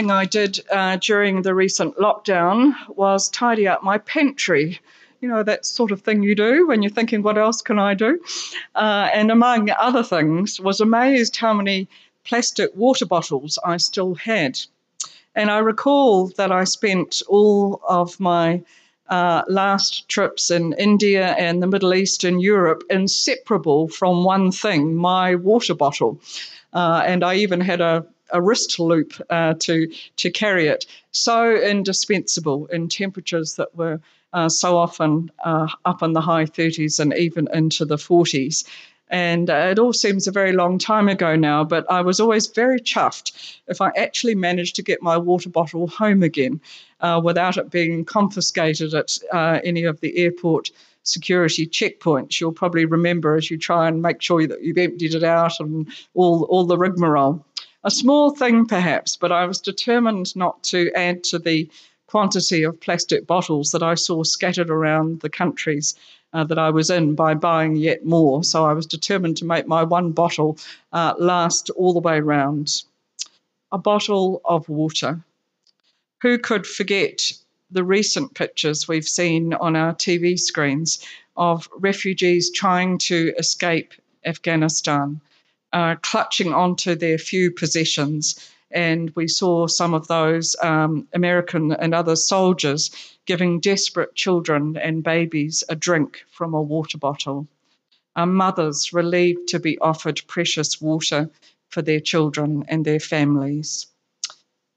thing I did uh, during the recent lockdown was tidy up my pantry. You know, that sort of thing you do when you're thinking, what else can I do? Uh, and among other things, was amazed how many plastic water bottles I still had. And I recall that I spent all of my uh, last trips in India and the Middle East and Europe inseparable from one thing my water bottle. Uh, and I even had a, a wrist loop uh, to, to carry it. So indispensable in temperatures that were uh, so often uh, up in the high 30s and even into the 40s. And uh, it all seems a very long time ago now, but I was always very chuffed if I actually managed to get my water bottle home again uh, without it being confiscated at uh, any of the airport security checkpoints. You'll probably remember as you try and make sure that you've emptied it out and all, all the rigmarole. A small thing perhaps, but I was determined not to add to the quantity of plastic bottles that I saw scattered around the countries uh, that I was in by buying yet more. So I was determined to make my one bottle uh, last all the way round. A bottle of water. Who could forget the recent pictures we've seen on our TV screens of refugees trying to escape Afghanistan, uh, clutching onto their few possessions and we saw some of those um, American and other soldiers giving desperate children and babies a drink from a water bottle. Our mothers relieved to be offered precious water for their children and their families.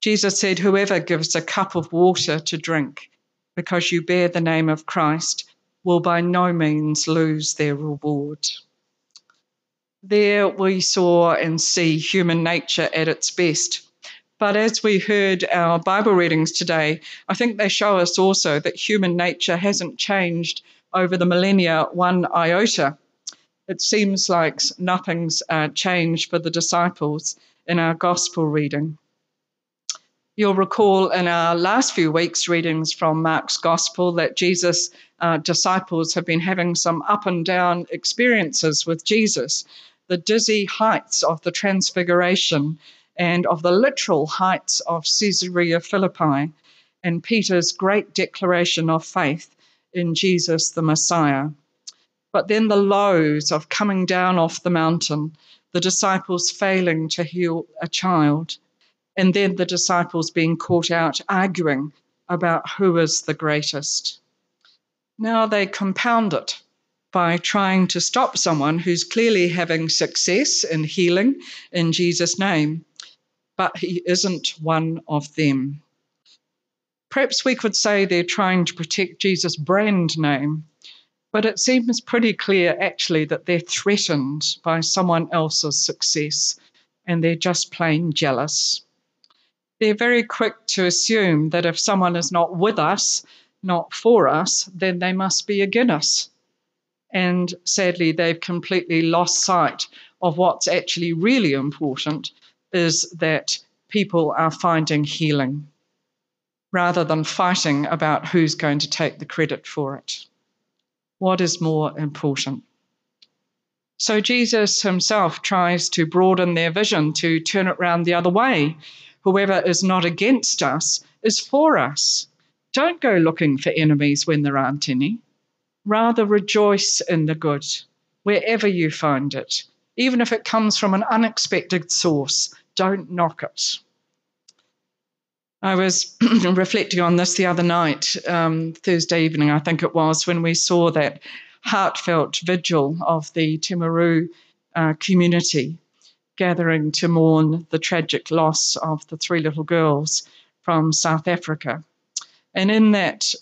Jesus said, Whoever gives a cup of water to drink because you bear the name of Christ will by no means lose their reward. There we saw and see human nature at its best. But as we heard our Bible readings today, I think they show us also that human nature hasn't changed over the millennia one iota. It seems like nothing's uh, changed for the disciples in our gospel reading. You'll recall in our last few weeks' readings from Mark's Gospel that Jesus' uh, disciples have been having some up and down experiences with Jesus the dizzy heights of the Transfiguration and of the literal heights of Caesarea Philippi, and Peter's great declaration of faith in Jesus the Messiah. But then the lows of coming down off the mountain, the disciples failing to heal a child, and then the disciples being caught out arguing about who is the greatest. Now they compound it by trying to stop someone who's clearly having success in healing in Jesus' name, but he isn't one of them. Perhaps we could say they're trying to protect Jesus' brand name, but it seems pretty clear actually that they're threatened by someone else's success and they're just plain jealous. They're very quick to assume that if someone is not with us, not for us, then they must be against us and sadly, they've completely lost sight of what's actually really important is that people are finding healing rather than fighting about who's going to take the credit for it. What is more important? So Jesus himself tries to broaden their vision to turn it round the other way. Whoever is not against us is for us. Don't go looking for enemies when there aren't any. Rather rejoice in the good wherever you find it. Even if it comes from an unexpected source, don't knock it. I was reflecting on this the other night, um, Thursday evening, I think it was, when we saw that heartfelt vigil of the Timaru uh, community gathering to mourn the tragic loss of the three little girls from South Africa. And in that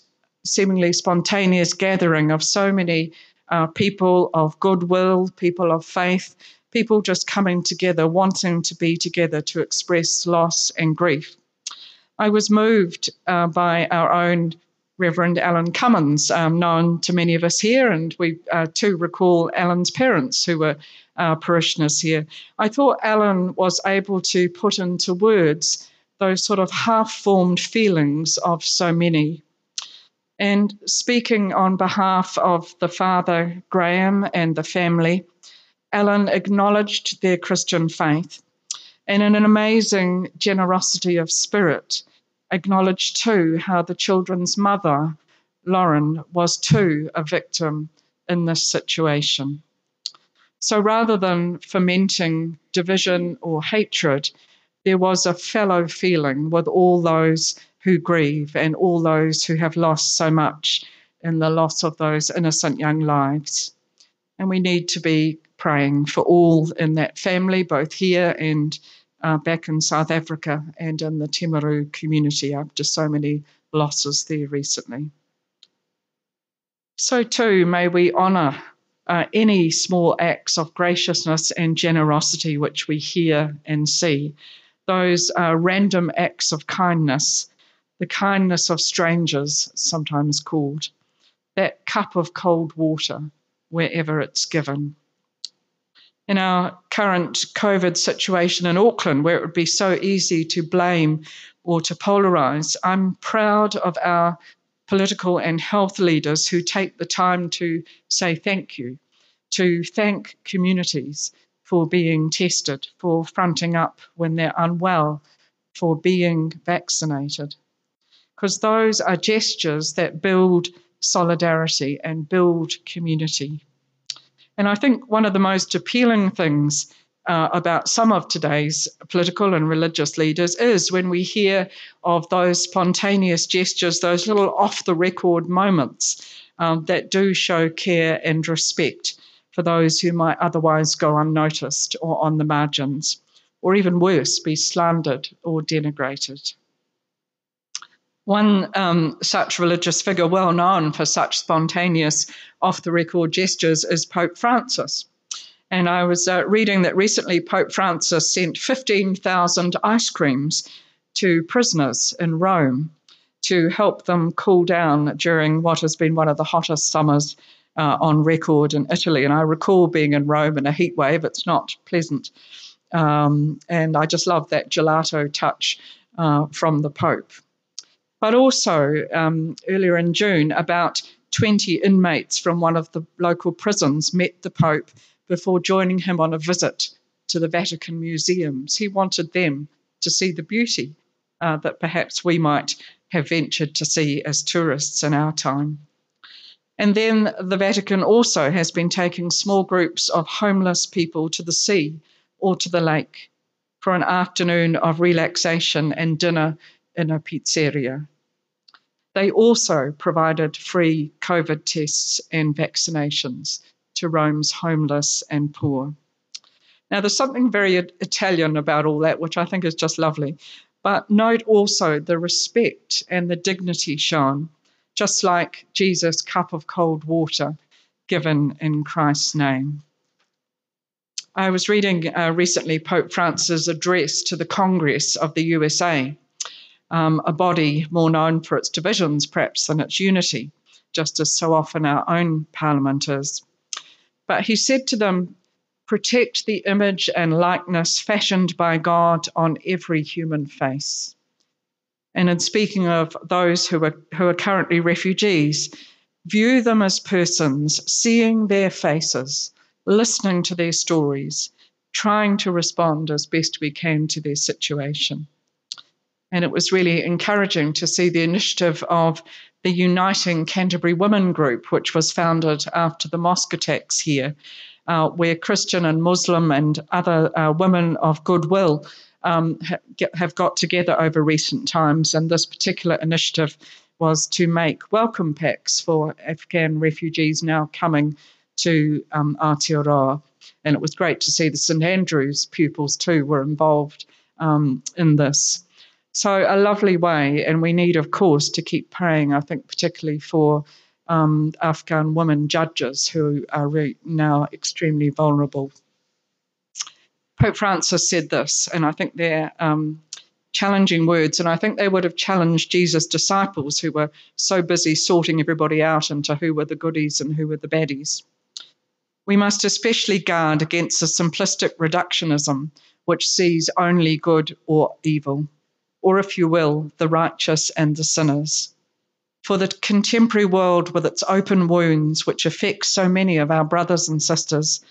seemingly spontaneous gathering of so many uh, people of goodwill, people of faith, people just coming together, wanting to be together to express loss and grief. I was moved uh, by our own Reverend Alan Cummins, um, known to many of us here, and we uh, too recall Alan's parents who were our parishioners here. I thought Alan was able to put into words those sort of half formed feelings of so many and speaking on behalf of the father, Graham, and the family, Alan acknowledged their Christian faith and in an amazing generosity of spirit, acknowledged too how the children's mother, Lauren, was too a victim in this situation. So rather than fomenting division or hatred, there was a fellow feeling with all those who grieve and all those who have lost so much in the loss of those innocent young lives. And we need to be praying for all in that family, both here and uh, back in South Africa and in the Timaru community after so many losses there recently. So, too, may we honour uh, any small acts of graciousness and generosity which we hear and see, those uh, random acts of kindness, the kindness of strangers, sometimes called, that cup of cold water wherever it's given. In our current COVID situation in Auckland, where it would be so easy to blame or to polarize, I'm proud of our political and health leaders who take the time to say thank you, to thank communities for being tested, for fronting up when they're unwell, for being vaccinated. Because those are gestures that build solidarity and build community. And I think one of the most appealing things uh, about some of today's political and religious leaders is when we hear of those spontaneous gestures, those little off the record moments um, that do show care and respect for those who might otherwise go unnoticed or on the margins, or even worse, be slandered or denigrated. One um, such religious figure, well known for such spontaneous off the record gestures, is Pope Francis. And I was uh, reading that recently Pope Francis sent 15,000 ice creams to prisoners in Rome to help them cool down during what has been one of the hottest summers uh, on record in Italy. And I recall being in Rome in a heat wave, it's not pleasant. Um, and I just love that gelato touch uh, from the Pope but also um, earlier in June, about 20 inmates from one of the local prisons met the Pope before joining him on a visit to the Vatican museums. He wanted them to see the beauty uh, that perhaps we might have ventured to see as tourists in our time. And then the Vatican also has been taking small groups of homeless people to the sea or to the lake for an afternoon of relaxation and dinner in a pizzeria. They also provided free COVID tests and vaccinations to Rome's homeless and poor. Now, there's something very Italian about all that, which I think is just lovely. But note also the respect and the dignity shown, just like Jesus' cup of cold water given in Christ's name. I was reading uh, recently Pope Francis' address to the Congress of the USA, um, a body more known for its divisions, perhaps, than its unity, just as so often our own parliament is. But he said to them, Protect the image and likeness fashioned by God on every human face. And in speaking of those who are, who are currently refugees, view them as persons, seeing their faces, listening to their stories, trying to respond as best we can to their situation. And it was really encouraging to see the initiative of the Uniting Canterbury Women Group, which was founded after the mosque attacks here, uh, where Christian and Muslim and other uh, women of goodwill um, have got together over recent times. And this particular initiative was to make welcome packs for Afghan refugees now coming to um, Aotearoa. And it was great to see the St Andrews pupils too were involved um, in this. So, a lovely way, and we need, of course, to keep praying, I think, particularly for um, Afghan women judges who are re- now extremely vulnerable. Pope Francis said this, and I think they're um, challenging words, and I think they would have challenged Jesus' disciples who were so busy sorting everybody out into who were the goodies and who were the baddies. We must especially guard against a simplistic reductionism which sees only good or evil or if you will, the righteous and the sinners. For the contemporary world, with its open wounds, which affect so many of our brothers and sisters,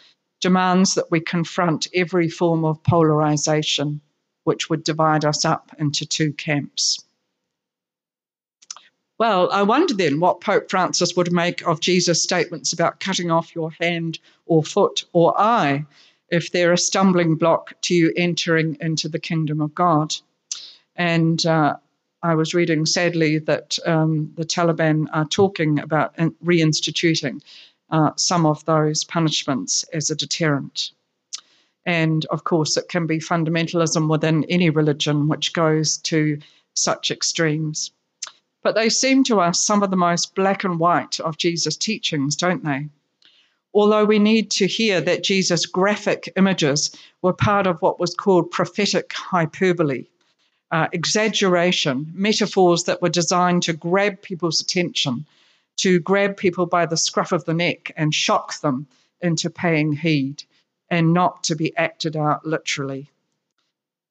demands that we confront every form of polarization which would divide us up into two camps. Well, I wonder then what Pope Francis would make of Jesus' statements about cutting off your hand or foot or eye if they're a stumbling block to you entering into the kingdom of God. And uh, I was reading sadly that um, the Taliban are talking about reinstituting uh, some of those punishments as a deterrent. And of course, it can be fundamentalism within any religion which goes to such extremes. But they seem to us some of the most black and white of Jesus' teachings, don't they? Although we need to hear that Jesus' graphic images were part of what was called prophetic hyperbole, uh, exaggeration, metaphors that were designed to grab people's attention, to grab people by the scruff of the neck and shock them into paying heed and not to be acted out literally.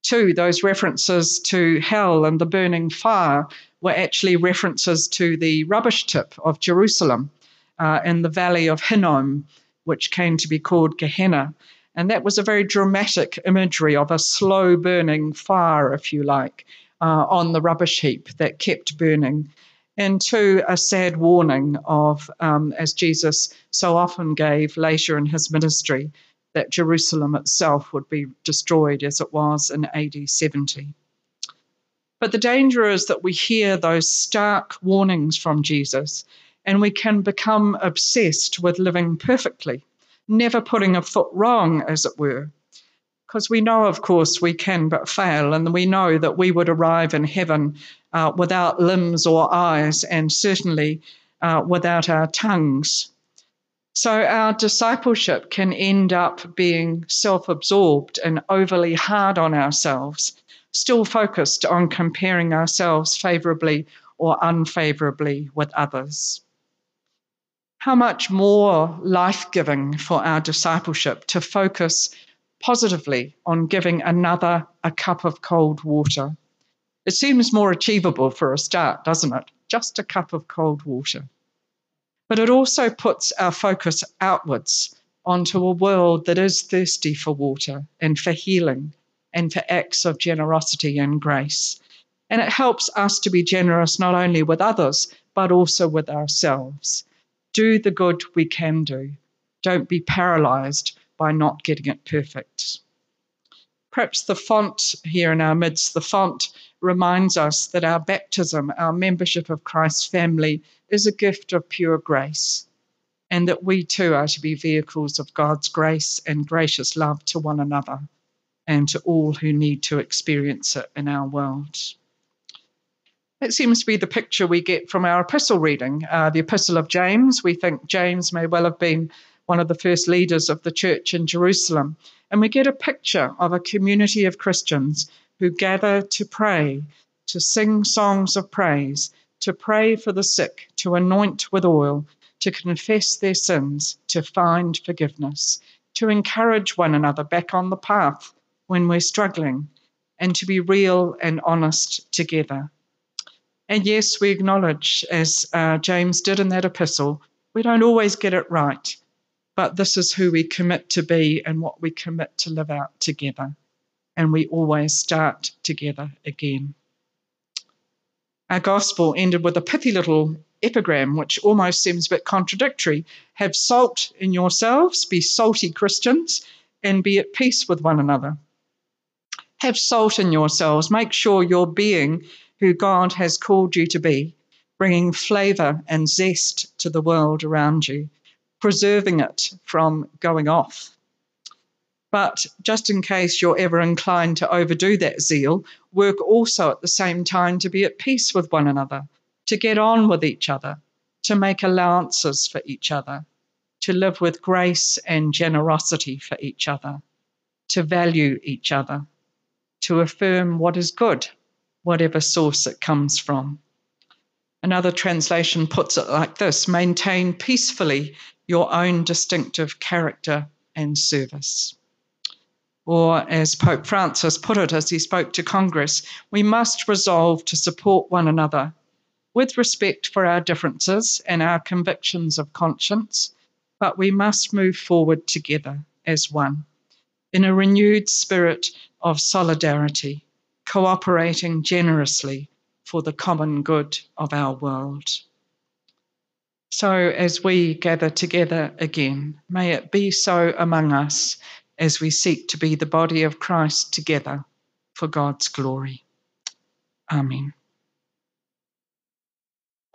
Two, those references to hell and the burning fire were actually references to the rubbish tip of Jerusalem uh, in the valley of Hinnom, which came to be called Gehenna. And that was a very dramatic imagery of a slow burning fire, if you like, uh, on the rubbish heap that kept burning. And two, a sad warning of, um, as Jesus so often gave later in his ministry, that Jerusalem itself would be destroyed as it was in AD 70. But the danger is that we hear those stark warnings from Jesus and we can become obsessed with living perfectly, never putting a foot wrong, as it were. Because we know, of course, we can but fail, and we know that we would arrive in heaven uh, without limbs or eyes, and certainly uh, without our tongues. So our discipleship can end up being self absorbed and overly hard on ourselves, still focused on comparing ourselves favorably or unfavorably with others. How much more life giving for our discipleship to focus positively on giving another a cup of cold water. It seems more achievable for a start, doesn't it? Just a cup of cold water but it also puts our focus outwards onto a world that is thirsty for water and for healing and for acts of generosity and grace. And it helps us to be generous not only with others, but also with ourselves. Do the good we can do. Don't be paralyzed by not getting it perfect. Perhaps the font here in our midst, the font reminds us that our baptism, our membership of Christ's family, is a gift of pure grace, and that we too are to be vehicles of God's grace and gracious love to one another and to all who need to experience it in our world. It seems to be the picture we get from our epistle reading, uh, the Epistle of James. We think James may well have been one of the first leaders of the church in Jerusalem. And we get a picture of a community of Christians who gather to pray, to sing songs of praise, to pray for the sick, to anoint with oil, to confess their sins, to find forgiveness, to encourage one another back on the path when we're struggling, and to be real and honest together. And yes, we acknowledge, as uh, James did in that epistle, we don't always get it right but this is who we commit to be and what we commit to live out together. And we always start together again. Our gospel ended with a pithy little epigram, which almost seems a bit contradictory. Have salt in yourselves, be salty Christians, and be at peace with one another. Have salt in yourselves. Make sure you're being who God has called you to be, bringing flavour and zest to the world around you preserving it from going off. But just in case you're ever inclined to overdo that zeal, work also at the same time to be at peace with one another, to get on with each other, to make allowances for each other, to live with grace and generosity for each other, to value each other, to affirm what is good, whatever source it comes from. Another translation puts it like this maintain peacefully your own distinctive character and service. Or, as Pope Francis put it as he spoke to Congress, we must resolve to support one another with respect for our differences and our convictions of conscience, but we must move forward together as one, in a renewed spirit of solidarity, cooperating generously for the common good of our world. So, as we gather together again, may it be so among us as we seek to be the body of Christ together for God's glory. Amen.